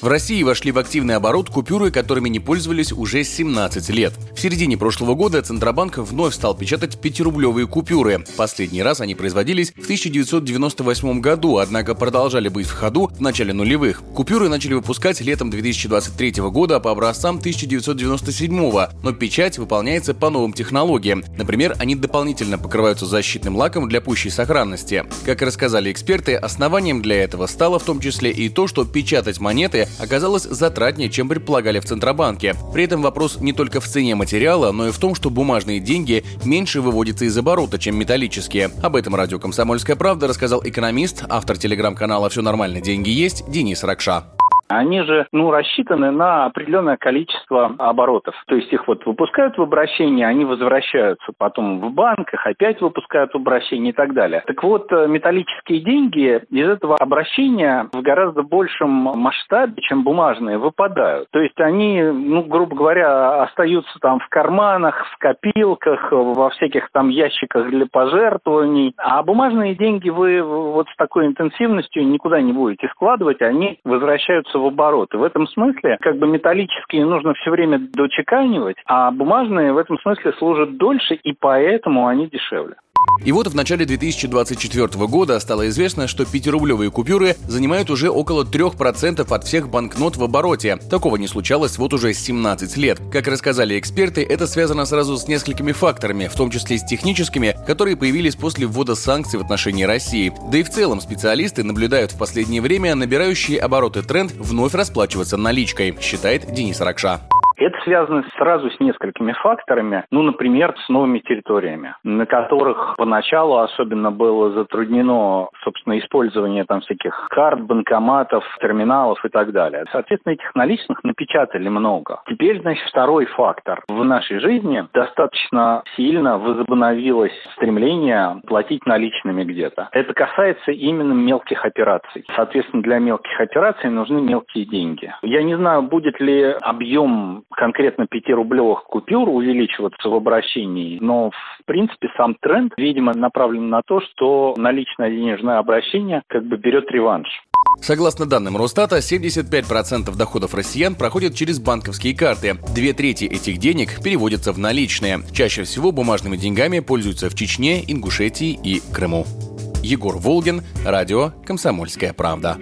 В России вошли в активный оборот купюры, которыми не пользовались уже 17 лет. В середине прошлого года Центробанк вновь стал печатать 5-рублевые купюры. Последний раз они производились в 1998 году, однако продолжали быть в ходу в начале нулевых. Купюры начали выпускать летом 2023 года по образцам 1997, но печать выполняется по новым технологиям. Например, они дополнительно покрываются защитным лаком для пущей сохранности. Как рассказали эксперты, основанием для этого стало в том числе и то, что печатать монеты оказалось затратнее, чем предполагали в Центробанке. При этом вопрос не только в цене материала, но и в том, что бумажные деньги меньше выводятся из оборота, чем металлические. Об этом радио «Комсомольская правда» рассказал экономист, автор телеграм-канала «Все нормально, деньги есть» Денис Ракша. Они же, ну, рассчитаны на определенное количество оборотов. То есть их вот выпускают в обращение, они возвращаются потом в банк, их опять выпускают в обращение и так далее. Так вот, э, металлические деньги из этого обращения в гораздо большем масштабе, чем бумажные, выпадают. То есть они, ну, грубо говоря, остаются там в карманах, в копилках, во всяких там ящиках для пожертвований. А бумажные деньги вы вот с такой интенсивностью никуда не будете складывать, они возвращаются в оборот. И в этом смысле как бы металлические нужно все время дочеканивать, а бумажные в этом смысле служат дольше, и поэтому они дешевле. И вот в начале 2024 года стало известно, что 5-рублевые купюры занимают уже около 3% от всех банкнот в обороте. Такого не случалось вот уже 17 лет. Как рассказали эксперты, это связано сразу с несколькими факторами, в том числе с техническими, которые появились после ввода санкций в отношении России. Да и в целом специалисты наблюдают в последнее время набирающий обороты тренд вновь расплачиваться наличкой, считает Денис Ракша. Связано сразу с несколькими факторами. Ну, например, с новыми территориями, на которых поначалу особенно было затруднено, собственно, использование там всяких карт, банкоматов, терминалов и так далее. Соответственно, этих наличных напечатали много. Теперь, значит, второй фактор. В нашей жизни достаточно сильно возобновилось стремление платить наличными где-то. Это касается именно мелких операций. Соответственно, для мелких операций нужны мелкие деньги. Я не знаю, будет ли объем конкретно 5-рублевых купюр увеличиваться в обращении, но в принципе сам тренд, видимо, направлен на то, что наличное денежное обращение как бы берет реванш. Согласно данным Росстата, 75% доходов россиян проходят через банковские карты. Две трети этих денег переводятся в наличные. Чаще всего бумажными деньгами пользуются в Чечне, Ингушетии и Крыму. Егор Волгин, радио «Комсомольская правда».